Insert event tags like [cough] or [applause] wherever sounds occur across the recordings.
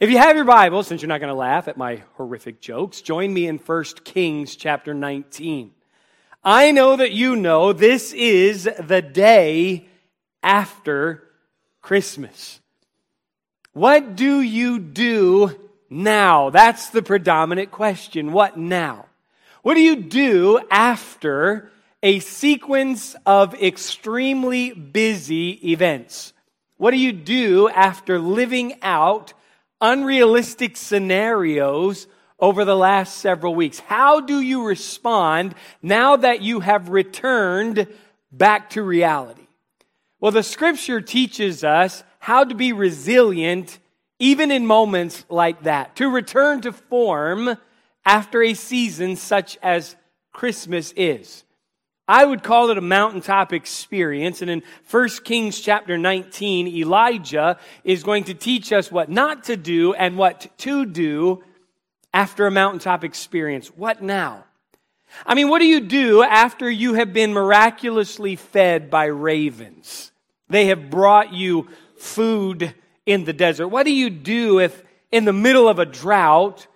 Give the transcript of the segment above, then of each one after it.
If you have your Bible, since you're not going to laugh at my horrific jokes, join me in 1 Kings chapter 19. I know that you know this is the day after Christmas. What do you do now? That's the predominant question. What now? What do you do after a sequence of extremely busy events? What do you do after living out unrealistic scenarios over the last several weeks. How do you respond now that you have returned back to reality? Well, the scripture teaches us how to be resilient even in moments like that, to return to form after a season such as Christmas is. I would call it a mountaintop experience. And in 1 Kings chapter 19, Elijah is going to teach us what not to do and what to do after a mountaintop experience. What now? I mean, what do you do after you have been miraculously fed by ravens? They have brought you food in the desert. What do you do if in the middle of a drought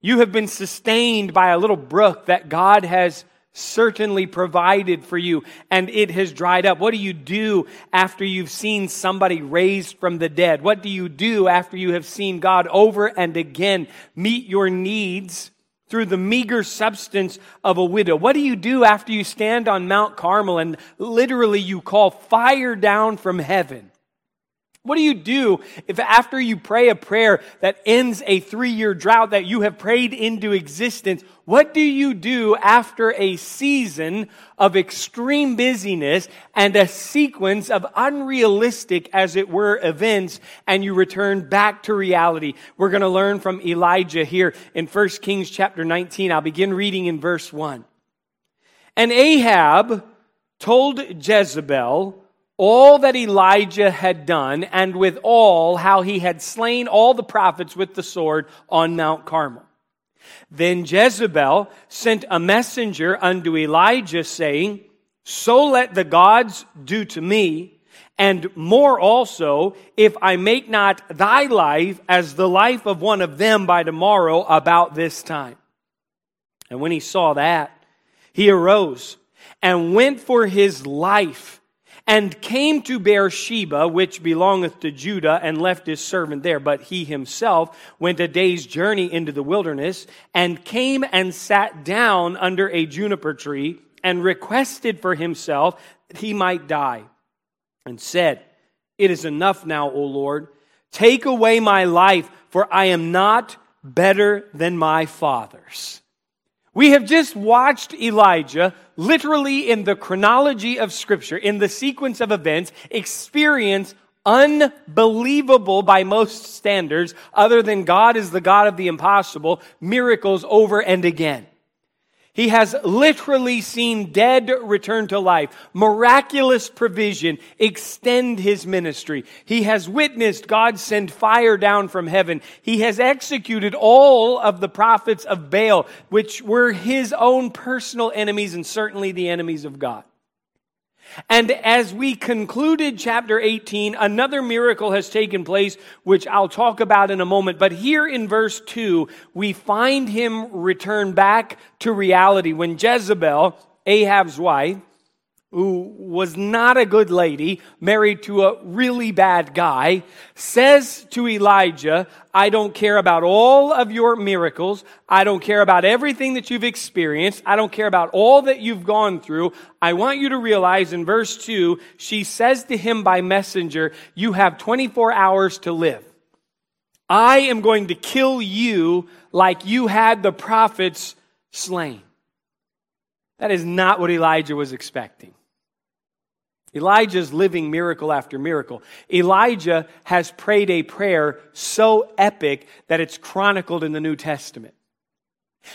you have been sustained by a little brook that God has certainly provided for you and it has dried up. What do you do after you've seen somebody raised from the dead? What do you do after you have seen God over and again meet your needs through the meager substance of a widow? What do you do after you stand on Mount Carmel and literally you call fire down from heaven? What do you do if after you pray a prayer that ends a three year drought that you have prayed into existence, what do you do after a season of extreme busyness and a sequence of unrealistic, as it were, events and you return back to reality? We're going to learn from Elijah here in 1 Kings chapter 19. I'll begin reading in verse 1. And Ahab told Jezebel, all that Elijah had done, and with all how he had slain all the prophets with the sword on Mount Carmel. Then Jezebel sent a messenger unto Elijah, saying, So let the gods do to me, and more also, if I make not thy life as the life of one of them by tomorrow about this time. And when he saw that, he arose and went for his life and came to Beersheba, which belongeth to Judah, and left his servant there. But he himself went a day's journey into the wilderness, and came and sat down under a juniper tree, and requested for himself that he might die, and said, It is enough now, O Lord. Take away my life, for I am not better than my fathers. We have just watched Elijah, literally in the chronology of Scripture, in the sequence of events, experience unbelievable by most standards, other than God is the God of the impossible, miracles over and again. He has literally seen dead return to life, miraculous provision extend his ministry. He has witnessed God send fire down from heaven. He has executed all of the prophets of Baal, which were his own personal enemies and certainly the enemies of God. And as we concluded chapter 18, another miracle has taken place, which I'll talk about in a moment. But here in verse 2, we find him return back to reality when Jezebel, Ahab's wife, who was not a good lady, married to a really bad guy, says to Elijah, I don't care about all of your miracles. I don't care about everything that you've experienced. I don't care about all that you've gone through. I want you to realize in verse 2, she says to him by messenger, You have 24 hours to live. I am going to kill you like you had the prophets slain. That is not what Elijah was expecting. Elijah's living miracle after miracle. Elijah has prayed a prayer so epic that it's chronicled in the New Testament.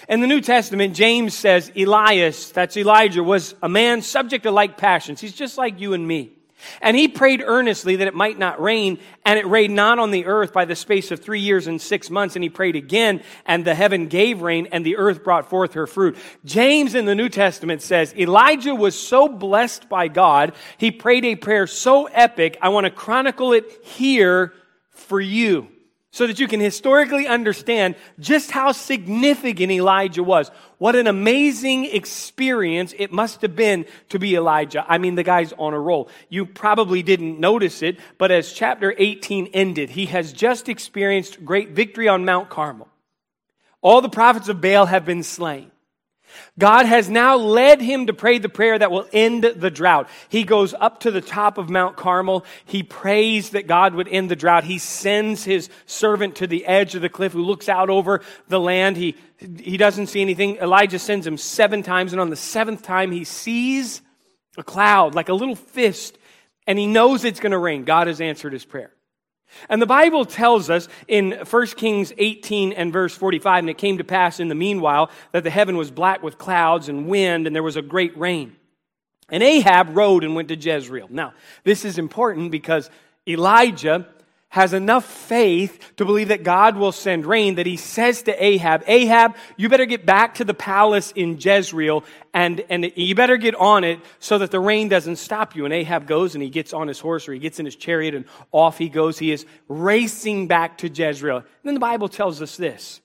In the New Testament, James says Elias, that's Elijah, was a man subject to like passions. He's just like you and me. And he prayed earnestly that it might not rain, and it rained not on the earth by the space of three years and six months. And he prayed again, and the heaven gave rain, and the earth brought forth her fruit. James in the New Testament says Elijah was so blessed by God, he prayed a prayer so epic, I want to chronicle it here for you. So that you can historically understand just how significant Elijah was. What an amazing experience it must have been to be Elijah. I mean, the guy's on a roll. You probably didn't notice it, but as chapter 18 ended, he has just experienced great victory on Mount Carmel. All the prophets of Baal have been slain. God has now led him to pray the prayer that will end the drought. He goes up to the top of Mount Carmel. He prays that God would end the drought. He sends his servant to the edge of the cliff who looks out over the land. He, he doesn't see anything. Elijah sends him seven times, and on the seventh time, he sees a cloud like a little fist, and he knows it's going to rain. God has answered his prayer. And the Bible tells us in 1 Kings 18 and verse 45, and it came to pass in the meanwhile that the heaven was black with clouds and wind, and there was a great rain. And Ahab rode and went to Jezreel. Now, this is important because Elijah has enough faith to believe that God will send rain that he says to Ahab, Ahab, you better get back to the palace in Jezreel and, and you better get on it so that the rain doesn't stop you. And Ahab goes and he gets on his horse or he gets in his chariot and off he goes. He is racing back to Jezreel. And then the Bible tells us this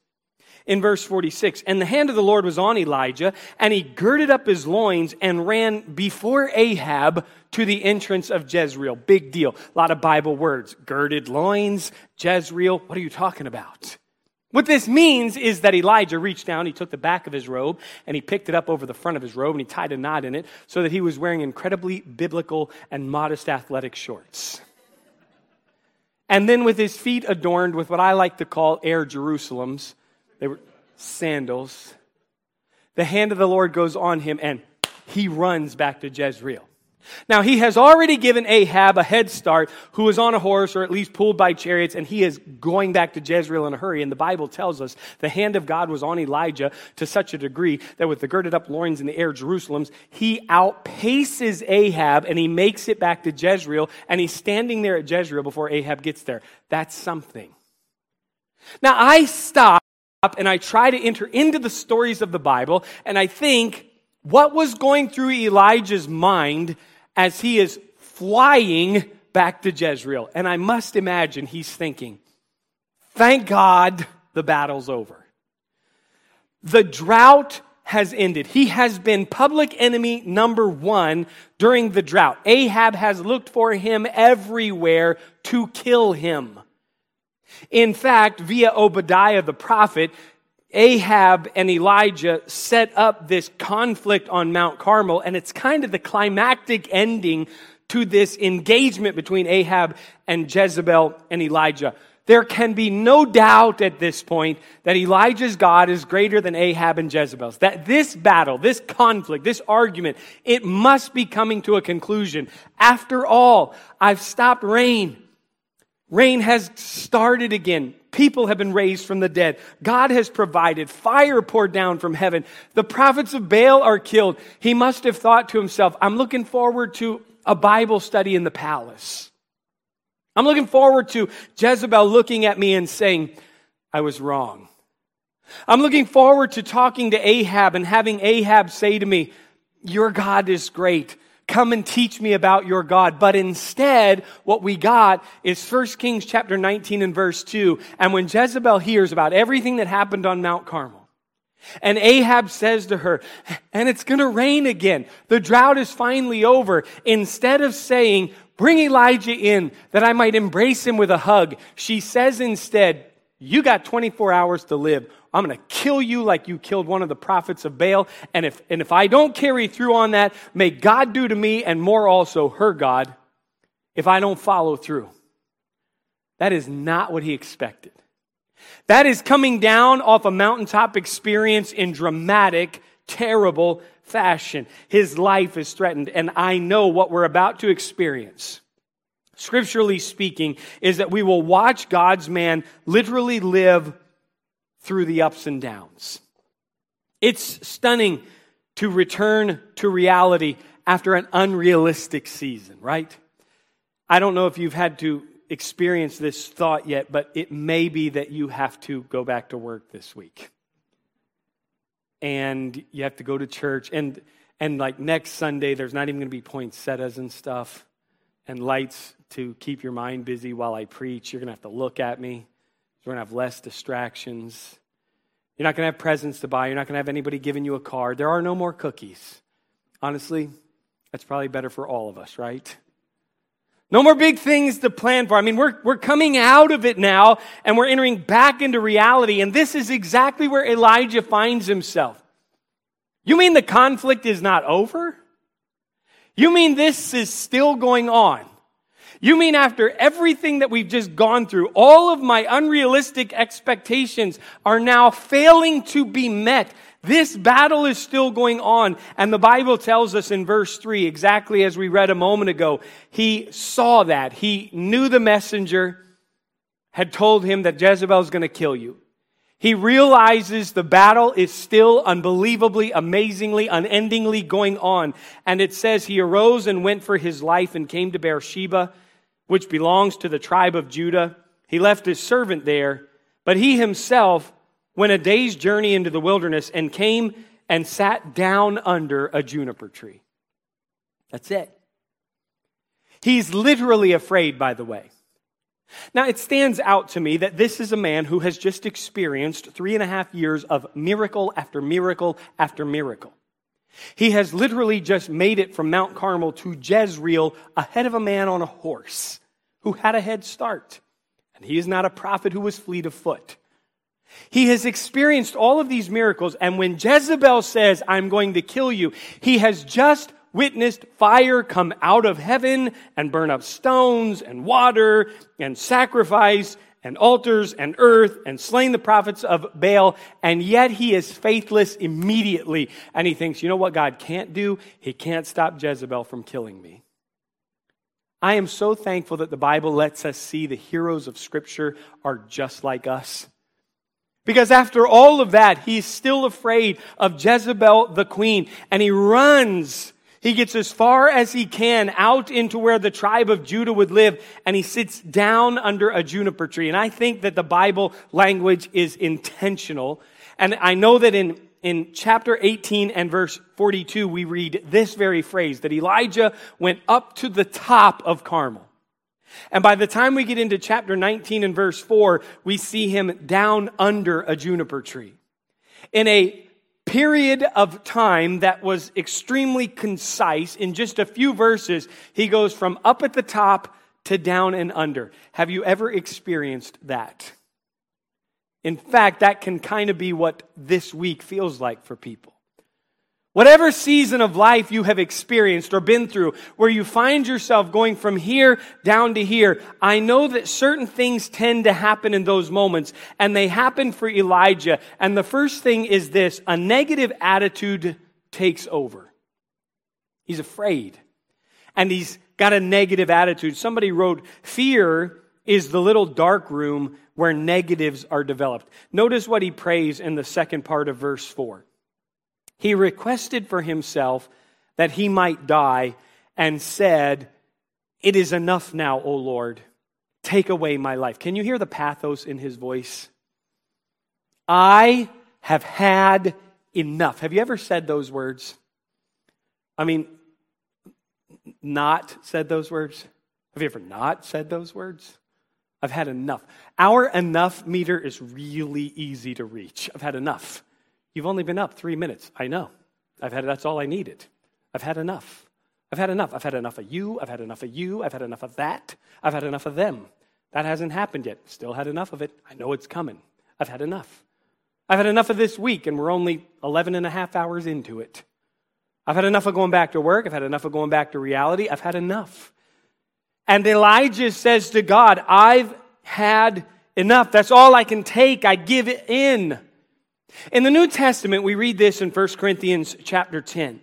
in verse 46. And the hand of the Lord was on Elijah, and he girded up his loins and ran before Ahab to the entrance of Jezreel. Big deal. A lot of Bible words. Girded loins, Jezreel. What are you talking about? What this means is that Elijah reached down, he took the back of his robe, and he picked it up over the front of his robe, and he tied a knot in it so that he was wearing incredibly biblical and modest athletic shorts. And then, with his feet adorned with what I like to call Air Jerusalems, they were sandals. The hand of the Lord goes on him and he runs back to Jezreel. Now, he has already given Ahab a head start who is on a horse or at least pulled by chariots, and he is going back to Jezreel in a hurry. And the Bible tells us the hand of God was on Elijah to such a degree that with the girded up loins in the air, Jerusalem's, he outpaces Ahab and he makes it back to Jezreel, and he's standing there at Jezreel before Ahab gets there. That's something. Now, I stop and I try to enter into the stories of the Bible, and I think what was going through Elijah's mind as he is flying back to Jezreel. And I must imagine he's thinking, thank God the battle's over. The drought has ended. He has been public enemy number one during the drought. Ahab has looked for him everywhere to kill him. In fact, via Obadiah the prophet, Ahab and Elijah set up this conflict on Mount Carmel, and it's kind of the climactic ending to this engagement between Ahab and Jezebel and Elijah. There can be no doubt at this point that Elijah's God is greater than Ahab and Jezebel's. That this battle, this conflict, this argument, it must be coming to a conclusion. After all, I've stopped rain. Rain has started again. People have been raised from the dead. God has provided. Fire poured down from heaven. The prophets of Baal are killed. He must have thought to himself, I'm looking forward to a Bible study in the palace. I'm looking forward to Jezebel looking at me and saying, I was wrong. I'm looking forward to talking to Ahab and having Ahab say to me, Your God is great. Come and teach me about your God. But instead, what we got is 1 Kings chapter 19 and verse 2. And when Jezebel hears about everything that happened on Mount Carmel, and Ahab says to her, and it's going to rain again. The drought is finally over. Instead of saying, bring Elijah in that I might embrace him with a hug, she says instead, you got 24 hours to live. I'm going to kill you like you killed one of the prophets of Baal. And if, and if I don't carry through on that, may God do to me and more also her God if I don't follow through. That is not what he expected. That is coming down off a mountaintop experience in dramatic, terrible fashion. His life is threatened, and I know what we're about to experience scripturally speaking, is that we will watch God's man literally live through the ups and downs. It's stunning to return to reality after an unrealistic season, right? I don't know if you've had to experience this thought yet, but it may be that you have to go back to work this week. And you have to go to church. And, and like next Sunday, there's not even going to be poinsettias and stuff and lights to keep your mind busy while I preach. You're going to have to look at me We're going to have less distractions. You're not going to have presents to buy. You're not going to have anybody giving you a card. There are no more cookies. Honestly, that's probably better for all of us, right? No more big things to plan for. I mean, we're, we're coming out of it now and we're entering back into reality. And this is exactly where Elijah finds himself. You mean the conflict is not over? You mean this is still going on? You mean after everything that we've just gone through, all of my unrealistic expectations are now failing to be met? This battle is still going on. And the Bible tells us in verse 3, exactly as we read a moment ago, he saw that. He knew the messenger had told him that Jezebel is going to kill you. He realizes the battle is still unbelievably, amazingly, unendingly going on. And it says he arose and went for his life and came to Beersheba, which belongs to the tribe of Judah. He left his servant there, but he himself went a day's journey into the wilderness and came and sat down under a juniper tree. That's it. He's literally afraid, by the way. Now, it stands out to me that this is a man who has just experienced three and a half years of miracle after miracle after miracle. He has literally just made it from Mount Carmel to Jezreel ahead of a man on a horse who had a head start. And he is not a prophet who was fleet of foot. He has experienced all of these miracles, and when Jezebel says, I'm going to kill you, he has just witnessed fire come out of heaven and burn up stones and water and sacrifice and altars and earth and slain the prophets of Baal, and yet he is faithless immediately. And he thinks, you know what God can't do? He can't stop Jezebel from killing me. I am so thankful that the Bible lets us see the heroes of Scripture are just like us. Because after all of that, he's still afraid of Jezebel the queen, and he runs. He gets as far as he can out into where the tribe of Judah would live, and he sits down under a juniper tree. And I think that the Bible language is intentional. And I know that in, in chapter 18 and verse 42, we read this very phrase that Elijah went up to the top of Carmel. And by the time we get into chapter 19 and verse 4, we see him down under a juniper tree. In a period of time that was extremely concise, in just a few verses, he goes from up at the top to down and under. Have you ever experienced that? In fact, that can kind of be what this week feels like for people. Whatever season of life you have experienced or been through, where you find yourself going from here down to here, I know that certain things tend to happen in those moments, and they happen for Elijah. And the first thing is this a negative attitude takes over. He's afraid, and he's got a negative attitude. Somebody wrote, Fear is the little dark room where negatives are developed. Notice what he prays in the second part of verse 4. He requested for himself that he might die and said, It is enough now, O Lord. Take away my life. Can you hear the pathos in his voice? I have had enough. Have you ever said those words? I mean, not said those words? Have you ever not said those words? I've had enough. Our enough meter is really easy to reach. I've had enough. You've only been up three minutes. I know. I've had, that's all I needed. I've had enough. I've had enough. I've had enough of you. I've had enough of you. I've had enough of that. I've had enough of them. That hasn't happened yet. Still had enough of it. I know it's coming. I've had enough. I've had enough of this week, and we're only 11 and a half hours into it. I've had enough of going back to work. I've had enough of going back to reality. I've had enough. And Elijah says to God, I've had enough. That's all I can take. I give in. In the New Testament, we read this in 1 Corinthians chapter 10.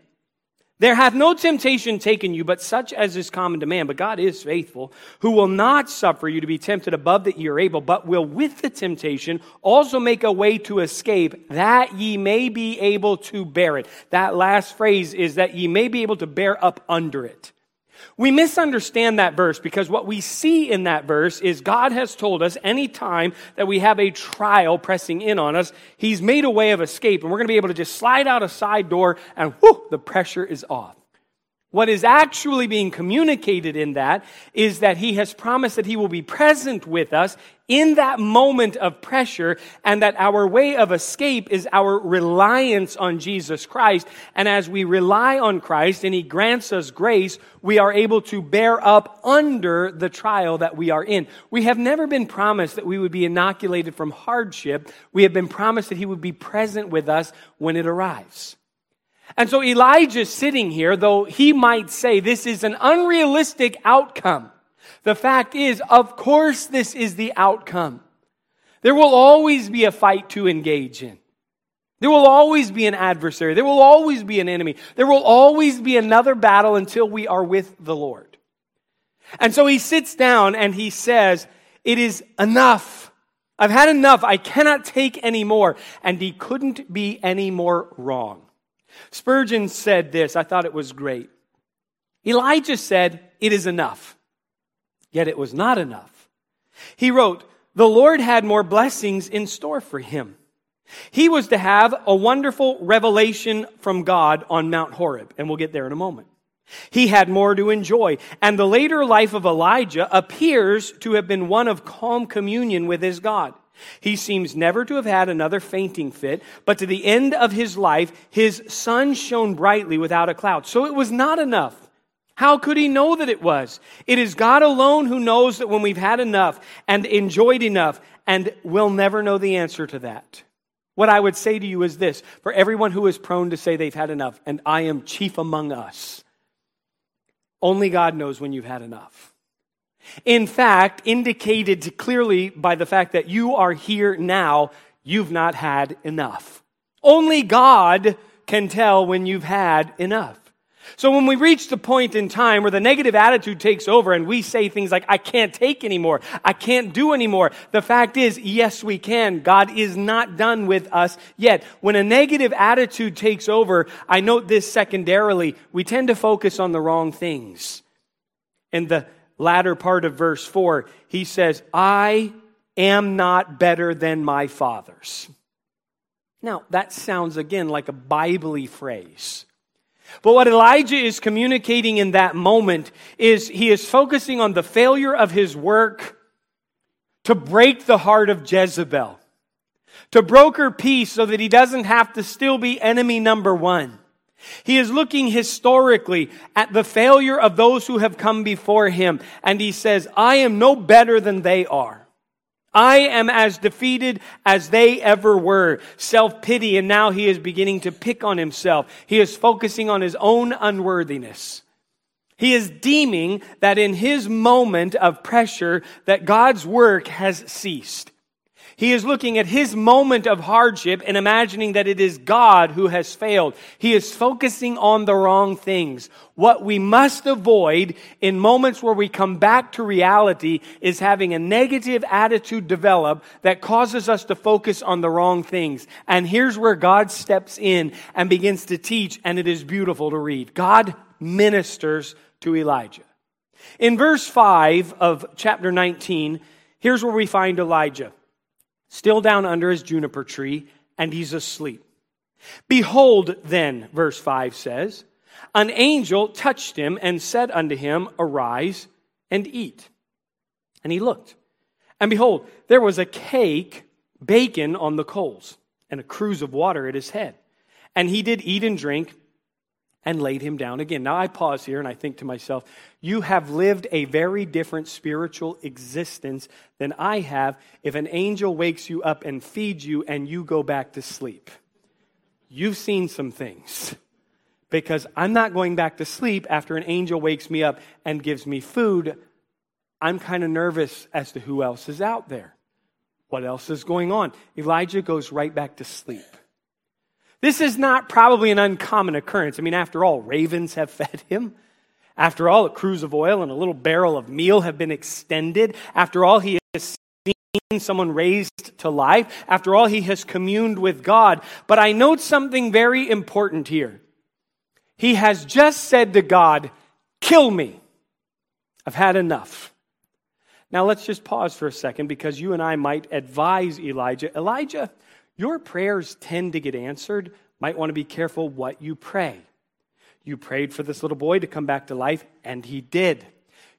There hath no temptation taken you, but such as is common to man. But God is faithful, who will not suffer you to be tempted above that ye are able, but will with the temptation also make a way to escape, that ye may be able to bear it. That last phrase is that ye may be able to bear up under it. We misunderstand that verse because what we see in that verse is God has told us anytime that we have a trial pressing in on us, He's made a way of escape and we're going to be able to just slide out a side door and whoo, the pressure is off. What is actually being communicated in that is that He has promised that He will be present with us in that moment of pressure and that our way of escape is our reliance on Jesus Christ. And as we rely on Christ and He grants us grace, we are able to bear up under the trial that we are in. We have never been promised that we would be inoculated from hardship. We have been promised that He would be present with us when it arrives. And so Elijah's sitting here, though he might say this is an unrealistic outcome. The fact is, of course, this is the outcome. There will always be a fight to engage in. There will always be an adversary. There will always be an enemy. There will always be another battle until we are with the Lord. And so he sits down and he says, It is enough. I've had enough. I cannot take any more. And he couldn't be any more wrong. Spurgeon said this. I thought it was great. Elijah said, It is enough. Yet it was not enough. He wrote, The Lord had more blessings in store for him. He was to have a wonderful revelation from God on Mount Horeb, and we'll get there in a moment. He had more to enjoy, and the later life of Elijah appears to have been one of calm communion with his God. He seems never to have had another fainting fit, but to the end of his life, his sun shone brightly without a cloud. So it was not enough. How could he know that it was? It is God alone who knows that when we've had enough and enjoyed enough, and we'll never know the answer to that. What I would say to you is this for everyone who is prone to say they've had enough, and I am chief among us, only God knows when you've had enough. In fact, indicated clearly by the fact that you are here now, you've not had enough. Only God can tell when you've had enough. So when we reach the point in time where the negative attitude takes over and we say things like, I can't take anymore, I can't do anymore, the fact is, yes, we can. God is not done with us yet. When a negative attitude takes over, I note this secondarily, we tend to focus on the wrong things. And the latter part of verse 4, he says, I am not better than my fathers. Now, that sounds again like a Biblically phrase. But what Elijah is communicating in that moment is he is focusing on the failure of his work to break the heart of Jezebel, to broker peace so that he doesn't have to still be enemy number one. He is looking historically at the failure of those who have come before him, and he says, I am no better than they are. I am as defeated as they ever were. Self pity, and now he is beginning to pick on himself. He is focusing on his own unworthiness. He is deeming that in his moment of pressure that God's work has ceased. He is looking at his moment of hardship and imagining that it is God who has failed. He is focusing on the wrong things. What we must avoid in moments where we come back to reality is having a negative attitude develop that causes us to focus on the wrong things. And here's where God steps in and begins to teach, and it is beautiful to read. God ministers to Elijah. In verse 5 of chapter 19, here's where we find Elijah still down under his juniper tree, and he's asleep. Behold, then, verse 5 says, an angel touched him and said unto him, Arise and eat. And he looked, and behold, there was a cake baken on the coals, and a cruse of water at his head. And he did eat and drink, and laid him down again. Now I pause here and I think to myself, you have lived a very different spiritual existence than I have if an angel wakes you up and feeds you and you go back to sleep. You've seen some things. Because I'm not going back to sleep after an angel wakes me up and gives me food. I'm kind of nervous as to who else is out there. What else is going on? Elijah goes right back to sleep. This is not probably an uncommon occurrence. I mean, after all, ravens have [laughs] fed him. After all, a cruse of oil and a little barrel of meal have been extended. After all, he has seen someone raised to life. After all, he has communed with God. But I note something very important here. He has just said to God, Kill me. I've had enough. Now let's just pause for a second because you and I might advise Elijah Elijah, your prayers tend to get answered. Might want to be careful what you pray. You prayed for this little boy to come back to life, and he did.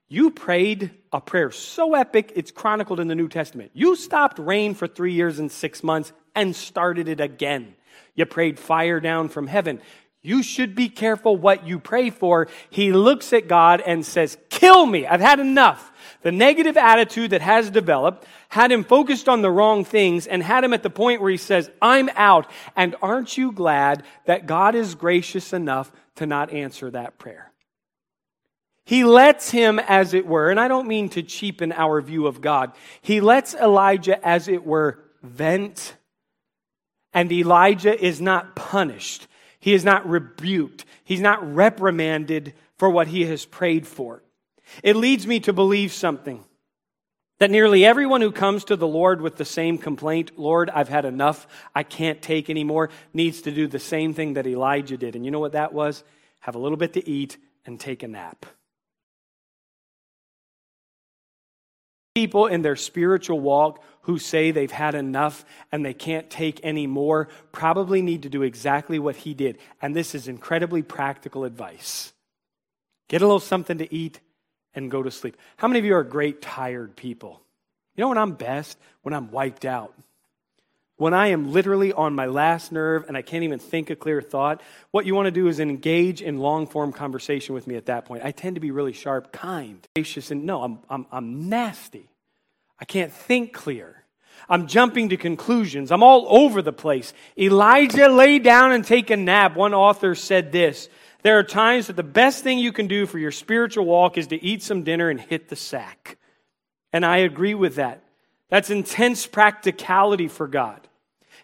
You prayed a prayer so epic, it's chronicled in the New Testament. You stopped rain for three years and six months and started it again. You prayed fire down from heaven. You should be careful what you pray for. He looks at God and says, Kill me. I've had enough. The negative attitude that has developed had him focused on the wrong things and had him at the point where he says, I'm out. And aren't you glad that God is gracious enough to not answer that prayer? He lets him, as it were, and I don't mean to cheapen our view of God, he lets Elijah, as it were, vent. And Elijah is not punished. He is not rebuked. He's not reprimanded for what he has prayed for. It leads me to believe something that nearly everyone who comes to the Lord with the same complaint, Lord, I've had enough, I can't take anymore, needs to do the same thing that Elijah did. And you know what that was? Have a little bit to eat and take a nap. People in their spiritual walk who say they've had enough and they can't take any more probably need to do exactly what he did. And this is incredibly practical advice. Get a little something to eat and go to sleep. How many of you are great tired people? You know when I'm best? When I'm wiped out. When I am literally on my last nerve and I can't even think a clear thought, what you want to do is engage in long form conversation with me at that point. I tend to be really sharp, kind, gracious, and no, I'm, I'm, I'm nasty. I can't think clear. I'm jumping to conclusions. I'm all over the place. Elijah lay down and take a nap. One author said this there are times that the best thing you can do for your spiritual walk is to eat some dinner and hit the sack. And I agree with that. That's intense practicality for God.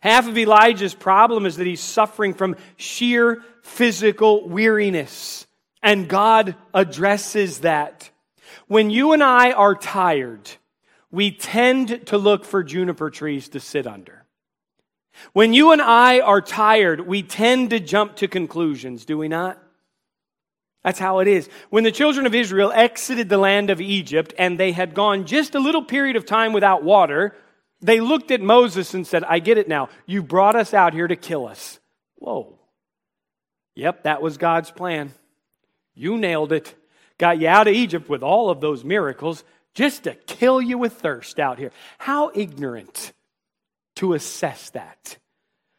Half of Elijah's problem is that he's suffering from sheer physical weariness. And God addresses that. When you and I are tired, we tend to look for juniper trees to sit under. When you and I are tired, we tend to jump to conclusions, do we not? That's how it is. When the children of Israel exited the land of Egypt and they had gone just a little period of time without water, they looked at Moses and said, I get it now. You brought us out here to kill us. Whoa. Yep, that was God's plan. You nailed it. Got you out of Egypt with all of those miracles just to kill you with thirst out here. How ignorant to assess that.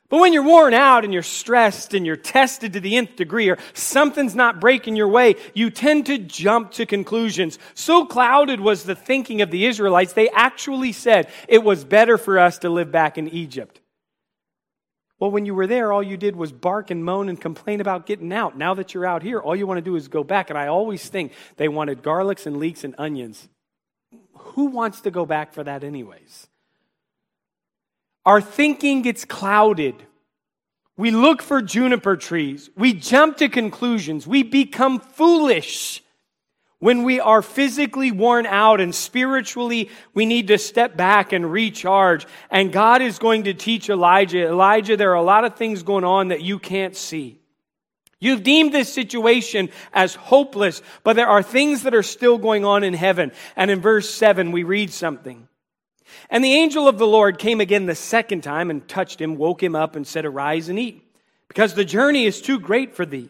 But when you're worn out and you're stressed and you're tested to the nth degree or something's not breaking your way, you tend to jump to conclusions. So clouded was the thinking of the Israelites, they actually said it was better for us to live back in Egypt. Well, when you were there, all you did was bark and moan and complain about getting out. Now that you're out here, all you want to do is go back. And I always think they wanted garlics and leeks and onions. Who wants to go back for that, anyways? Our thinking gets clouded. We look for juniper trees. We jump to conclusions. We become foolish when we are physically worn out and spiritually we need to step back and recharge. And God is going to teach Elijah, Elijah, there are a lot of things going on that you can't see. You've deemed this situation as hopeless, but there are things that are still going on in heaven. And in verse 7, we read something. And the angel of the Lord came again the second time and touched him, woke him up, and said, Arise and eat, because the journey is too great for thee.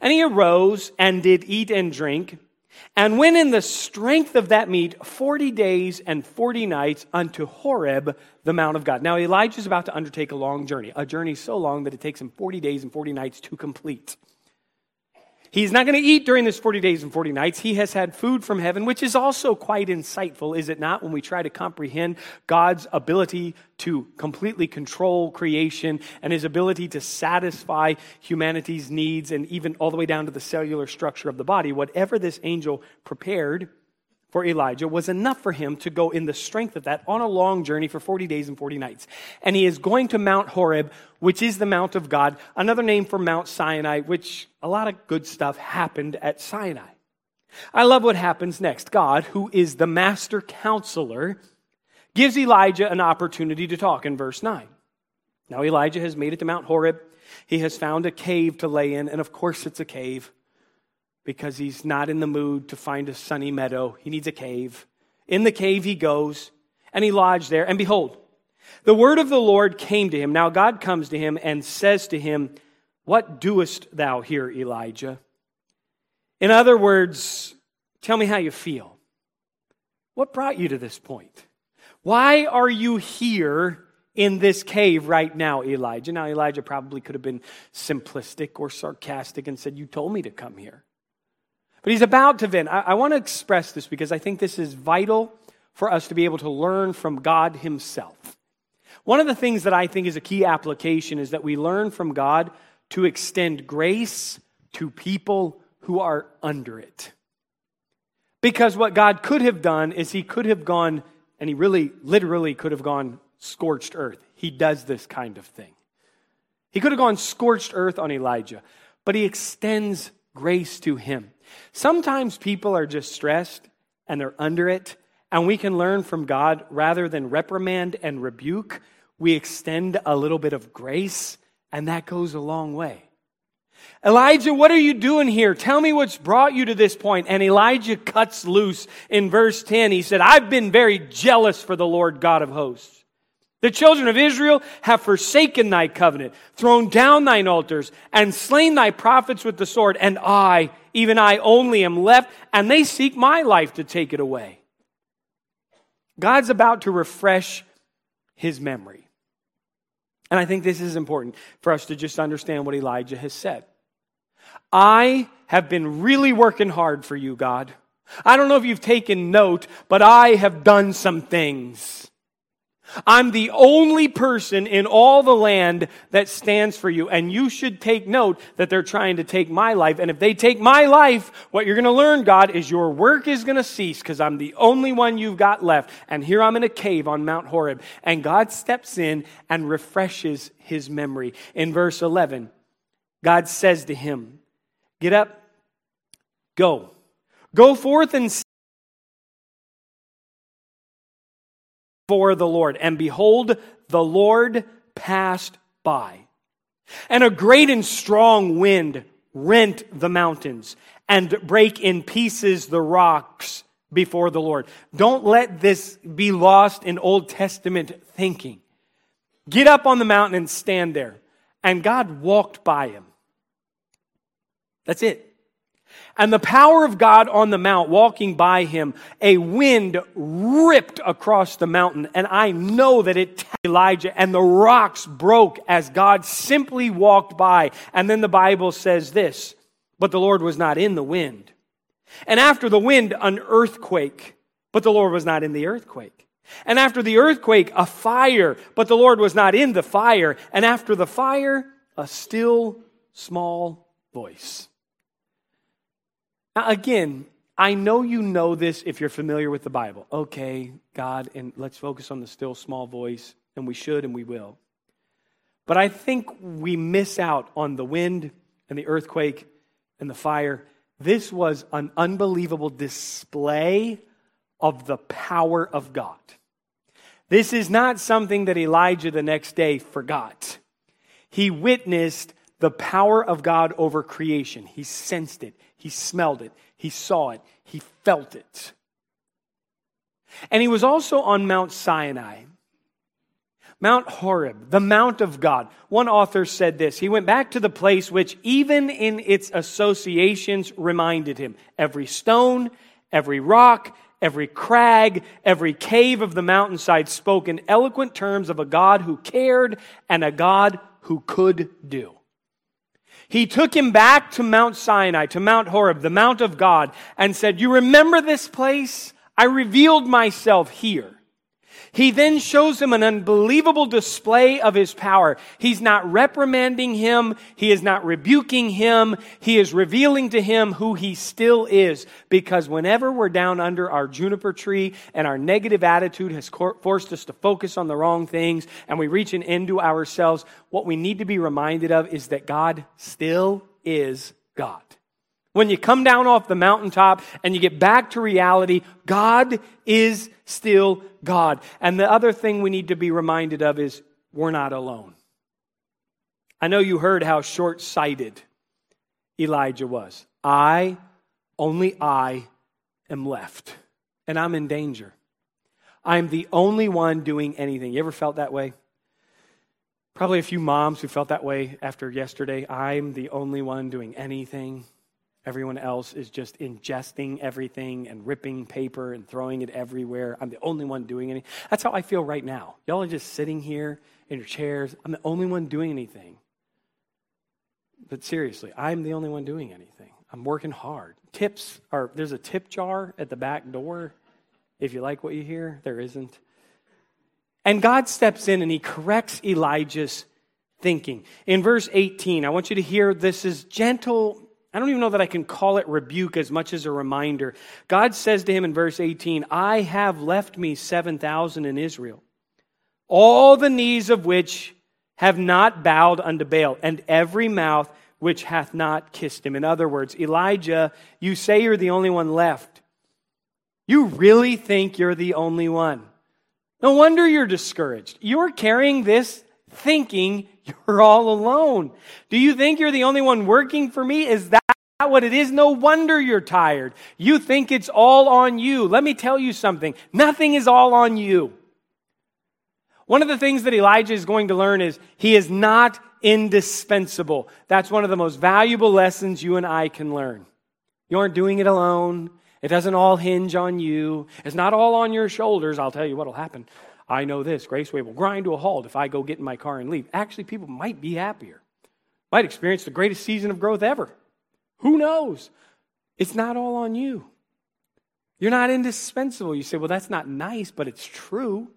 And he arose and did eat and drink, and went in the strength of that meat forty days and forty nights unto Horeb, the Mount of God. Now Elijah is about to undertake a long journey, a journey so long that it takes him forty days and forty nights to complete. He's not going to eat during this 40 days and 40 nights. He has had food from heaven, which is also quite insightful, is it not, when we try to comprehend God's ability to completely control creation and his ability to satisfy humanity's needs and even all the way down to the cellular structure of the body. Whatever this angel prepared for Elijah was enough for him to go in the strength of that on a long journey for 40 days and 40 nights. And he is going to Mount Horeb, which is the Mount of God, another name for Mount Sinai, which a lot of good stuff happened at Sinai. I love what happens next. God, who is the master counselor, gives Elijah an opportunity to talk in verse 9. Now, Elijah has made it to Mount Horeb. He has found a cave to lay in, and of course, it's a cave because he's not in the mood to find a sunny meadow. He needs a cave. In the cave he goes, and he lodged there. And behold, the word of the Lord came to him. Now God comes to him and says to him, What doest thou here, Elijah? In other words, Tell me how you feel. What brought you to this point? Why are you here in this cave right now, Elijah? Now, Elijah probably could have been simplistic or sarcastic and said, You told me to come here. But he's about to vent. I, I want to express this because I think this is vital for us to be able to learn from God Himself. One of the things that I think is a key application is that we learn from God to extend grace to people who are under it. Because what God could have done is He could have gone, and He really, literally could have gone scorched earth. He does this kind of thing. He could have gone scorched earth on Elijah, but He extends grace to him. Sometimes people are just stressed and they're under it, and we can learn from God rather than reprimand and rebuke, we extend a little bit of grace, and that goes a long way. Elijah, what are you doing here? Tell me what's brought you to this point. And Elijah cuts loose in verse 10. He said, I've been very jealous for the Lord God of hosts. The children of Israel have forsaken thy covenant, thrown down thine altars, and slain thy prophets with the sword. And I, even I only, am left, and they seek my life to take it away. God's about to refresh his memory. And I think this is important for us to just understand what Elijah has said. I have been really working hard for you, God. I don't know if you've taken note, but I have done some things. I'm the only person in all the land that stands for you. And you should take note that they're trying to take my life. And if they take my life, what you're going to learn, God, is your work is going to cease because I'm the only one you've got left. And here I'm in a cave on Mount Horeb. And God steps in and refreshes his memory. In verse 11, God says to him, Get up, go. Go forth and for the Lord. And behold, the Lord passed by. And a great and strong wind rent the mountains and break in pieces the rocks before the Lord. Don't let this be lost in Old Testament thinking. Get up on the mountain and stand there. And God walked by him. That's it. And the power of God on the mount walking by him, a wind ripped across the mountain. And I know that it Elijah and the rocks broke as God simply walked by. And then the Bible says this, but the Lord was not in the wind. And after the wind, an earthquake, but the Lord was not in the earthquake. And after the earthquake, a fire, but the Lord was not in the fire. And after the fire, a still small voice. Now, again, I know you know this if you're familiar with the Bible. Okay, God, and let's focus on the still small voice, and we should and we will. But I think we miss out on the wind and the earthquake and the fire. This was an unbelievable display of the power of God. This is not something that Elijah the next day forgot. He witnessed the power of God over creation. He sensed it. He smelled it. He saw it. He felt it. And he was also on Mount Sinai. Mount Horeb, the Mount of God. One author said this. He went back to the place which, even in its associations, reminded him every stone, every rock, every crag, every cave of the mountainside spoke in eloquent terms of a God who cared and a God who could do. He took him back to Mount Sinai, to Mount Horeb, the Mount of God, and said, You remember this place? I revealed myself here. He then shows him an unbelievable display of his power. He's not reprimanding him. He is not rebuking him. He is revealing to him who he still is. Because whenever we're down under our juniper tree and our negative attitude has forced us to focus on the wrong things and we reach an end to ourselves, what we need to be reminded of is that God still is God. When you come down off the mountaintop and you get back to reality, God is still God. And the other thing we need to be reminded of is we're not alone. I know you heard how short sighted Elijah was. I, only I, am left, and I'm in danger. I'm the only one doing anything. You ever felt that way? Probably a few moms who felt that way after yesterday. I'm the only one doing anything. Everyone else is just ingesting everything and ripping paper and throwing it everywhere. I'm the only one doing anything. That's how I feel right now. Y'all are just sitting here in your chairs. I'm the only one doing anything. But seriously, I'm the only one doing anything. I'm working hard. Tips are, there's a tip jar at the back door. If you like what you hear, there isn't. And God steps in and he corrects Elijah's thinking. In verse 18, I want you to hear this is gentle. I don't even know that I can call it rebuke as much as a reminder. God says to him in verse 18, I have left me 7,000 in Israel, all the knees of which have not bowed unto Baal, and every mouth which hath not kissed him. In other words, Elijah, you say you're the only one left. You really think you're the only one. No wonder you're discouraged. You're carrying this thinking you're all alone. Do you think you're the only one working for me? Is that what it is? No wonder you're tired. You think it's all on you. Let me tell you something. Nothing is all on you. One of the things that Elijah is going to learn is he is not indispensable. That's one of the most valuable lessons you and I can learn. You aren't doing it alone. It doesn't all hinge on you. It's not all on your shoulders. I'll tell you what'll happen. I know this Graceway will grind to a halt if I go get in my car and leave. Actually, people might be happier, might experience the greatest season of growth ever. Who knows? It's not all on you. You're not indispensable. You say, well, that's not nice, but it's true.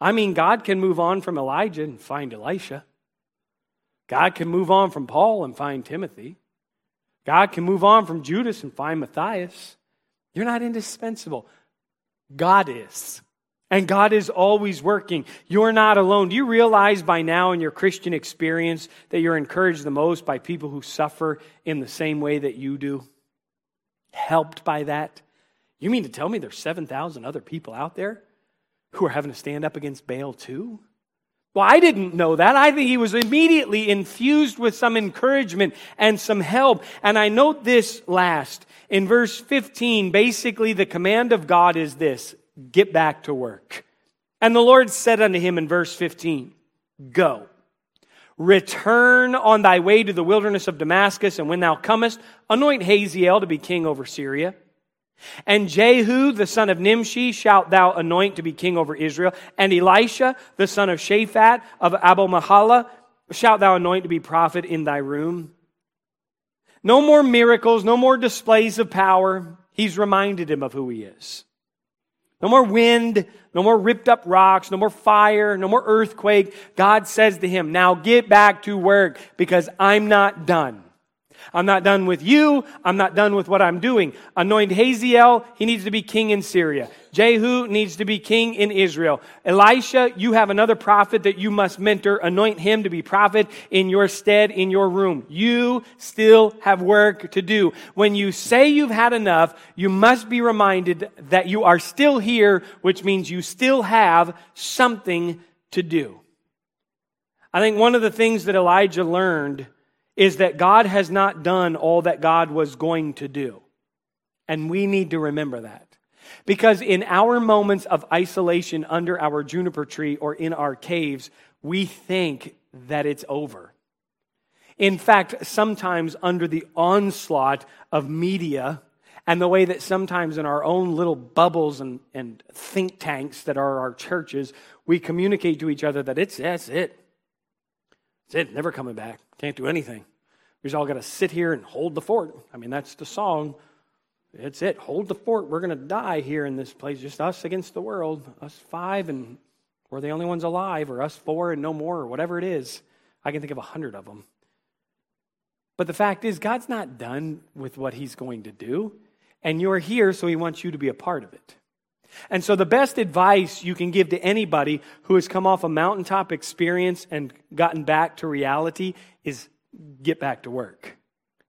I mean, God can move on from Elijah and find Elisha. God can move on from Paul and find Timothy. God can move on from Judas and find Matthias. You're not indispensable. God is. And God is always working. You're not alone. Do you realize by now in your Christian experience that you're encouraged the most by people who suffer in the same way that you do? Helped by that? You mean to tell me there's 7,000 other people out there who are having to stand up against Baal too? Well, I didn't know that. I think he was immediately infused with some encouragement and some help. And I note this last. In verse 15, basically the command of God is this get back to work. And the Lord said unto him in verse 15, Go, return on thy way to the wilderness of Damascus, and when thou comest, anoint Hazael to be king over Syria. And Jehu, the son of Nimshi, shalt thou anoint to be king over Israel. And Elisha, the son of Shaphat of Abel Mahala, shalt thou anoint to be prophet in thy room. No more miracles, no more displays of power. He's reminded him of who he is. No more wind, no more ripped up rocks, no more fire, no more earthquake. God says to him, Now get back to work because I'm not done. I'm not done with you. I'm not done with what I'm doing. Anoint Hazael. He needs to be king in Syria. Jehu needs to be king in Israel. Elisha, you have another prophet that you must mentor. Anoint him to be prophet in your stead, in your room. You still have work to do. When you say you've had enough, you must be reminded that you are still here, which means you still have something to do. I think one of the things that Elijah learned is that God has not done all that God was going to do. And we need to remember that. Because in our moments of isolation under our juniper tree or in our caves, we think that it's over. In fact, sometimes under the onslaught of media and the way that sometimes in our own little bubbles and, and think tanks that are our churches, we communicate to each other that it's that's it. That's it, never coming back. Can't do anything. We just all got to sit here and hold the fort. I mean, that's the song. It's it. Hold the fort. We're going to die here in this place. Just us against the world. Us five, and we're the only ones alive, or us four and no more, or whatever it is. I can think of a hundred of them. But the fact is, God's not done with what He's going to do. And you're here, so He wants you to be a part of it. And so, the best advice you can give to anybody who has come off a mountaintop experience and gotten back to reality is get back to work.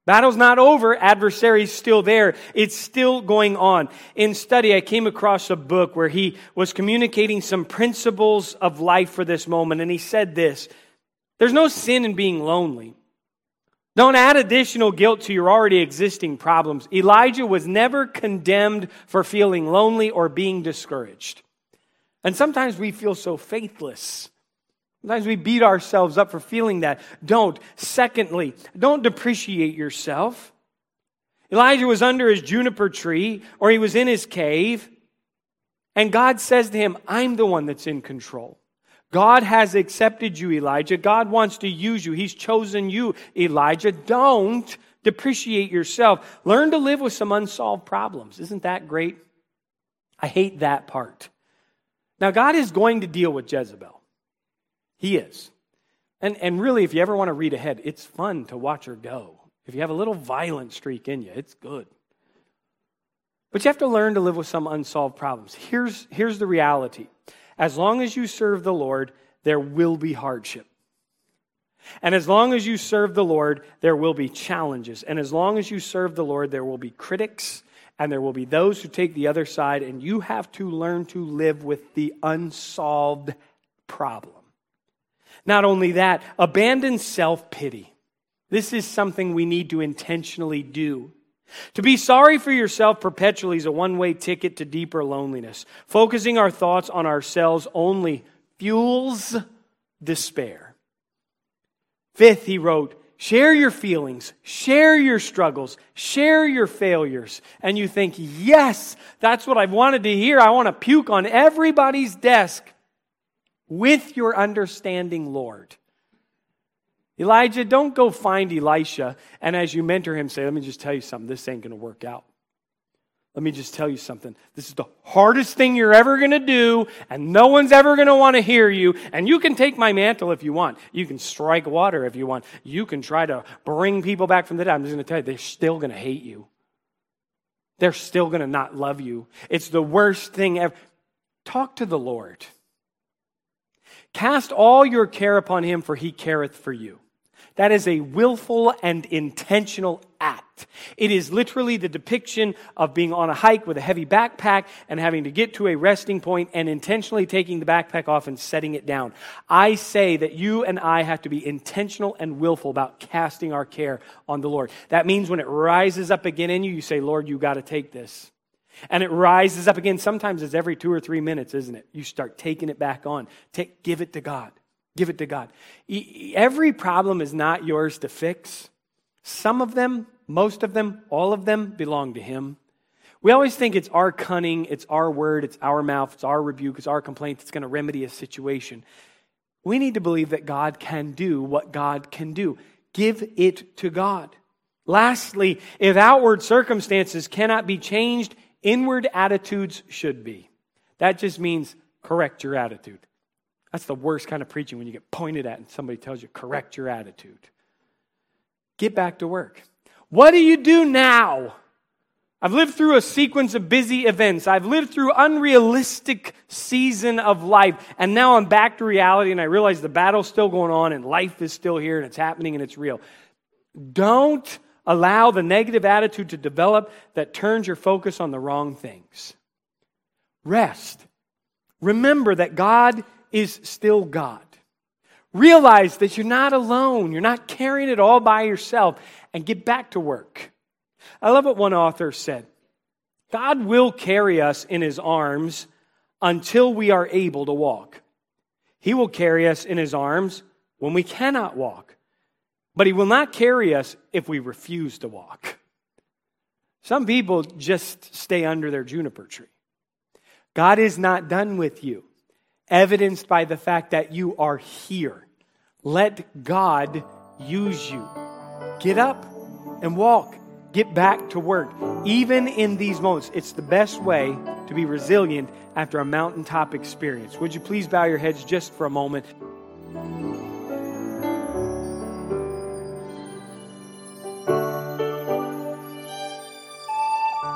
Battle's not over. Adversary's still there. It's still going on. In study, I came across a book where he was communicating some principles of life for this moment. And he said this There's no sin in being lonely. Don't add additional guilt to your already existing problems. Elijah was never condemned for feeling lonely or being discouraged. And sometimes we feel so faithless. Sometimes we beat ourselves up for feeling that. Don't. Secondly, don't depreciate yourself. Elijah was under his juniper tree or he was in his cave. And God says to him, I'm the one that's in control. God has accepted you, Elijah. God wants to use you. He's chosen you, Elijah. Don't depreciate yourself. Learn to live with some unsolved problems. Isn't that great? I hate that part. Now, God is going to deal with Jezebel. He is. And, and really, if you ever want to read ahead, it's fun to watch her go. If you have a little violent streak in you, it's good. But you have to learn to live with some unsolved problems. Here's, here's the reality as long as you serve the Lord, there will be hardship. And as long as you serve the Lord, there will be challenges. And as long as you serve the Lord, there will be critics and there will be those who take the other side. And you have to learn to live with the unsolved problem. Not only that, abandon self pity. This is something we need to intentionally do. To be sorry for yourself perpetually is a one way ticket to deeper loneliness. Focusing our thoughts on ourselves only fuels despair. Fifth, he wrote, share your feelings, share your struggles, share your failures. And you think, yes, that's what I've wanted to hear. I want to puke on everybody's desk with your understanding, Lord. Elijah, don't go find Elisha and as you mentor him, say, Let me just tell you something, this ain't going to work out. Let me just tell you something. This is the hardest thing you're ever going to do, and no one's ever going to want to hear you. And you can take my mantle if you want. You can strike water if you want. You can try to bring people back from the dead. I'm just going to tell you, they're still going to hate you. They're still going to not love you. It's the worst thing ever. Talk to the Lord. Cast all your care upon him, for he careth for you. That is a willful and intentional act. It is literally the depiction of being on a hike with a heavy backpack and having to get to a resting point and intentionally taking the backpack off and setting it down. I say that you and I have to be intentional and willful about casting our care on the Lord. That means when it rises up again in you, you say, Lord, you got to take this. And it rises up again. Sometimes it's every two or three minutes, isn't it? You start taking it back on. Take, give it to God. Give it to God. Every problem is not yours to fix. Some of them, most of them, all of them belong to Him. We always think it's our cunning, it's our word, it's our mouth, it's our rebuke, it's our complaint that's going to remedy a situation. We need to believe that God can do what God can do. Give it to God. Lastly, if outward circumstances cannot be changed, inward attitudes should be. That just means correct your attitude. That's the worst kind of preaching when you get pointed at and somebody tells you, correct your attitude. Get back to work. What do you do now? I've lived through a sequence of busy events. I've lived through unrealistic season of life. And now I'm back to reality and I realize the battle's still going on and life is still here and it's happening and it's real. Don't allow the negative attitude to develop that turns your focus on the wrong things. Rest. Remember that God is still God. Realize that you're not alone. You're not carrying it all by yourself and get back to work. I love what one author said God will carry us in his arms until we are able to walk. He will carry us in his arms when we cannot walk, but he will not carry us if we refuse to walk. Some people just stay under their juniper tree. God is not done with you evidenced by the fact that you are here. Let God use you. Get up and walk. Get back to work. Even in these moments, it's the best way to be resilient after a mountaintop experience. Would you please bow your heads just for a moment?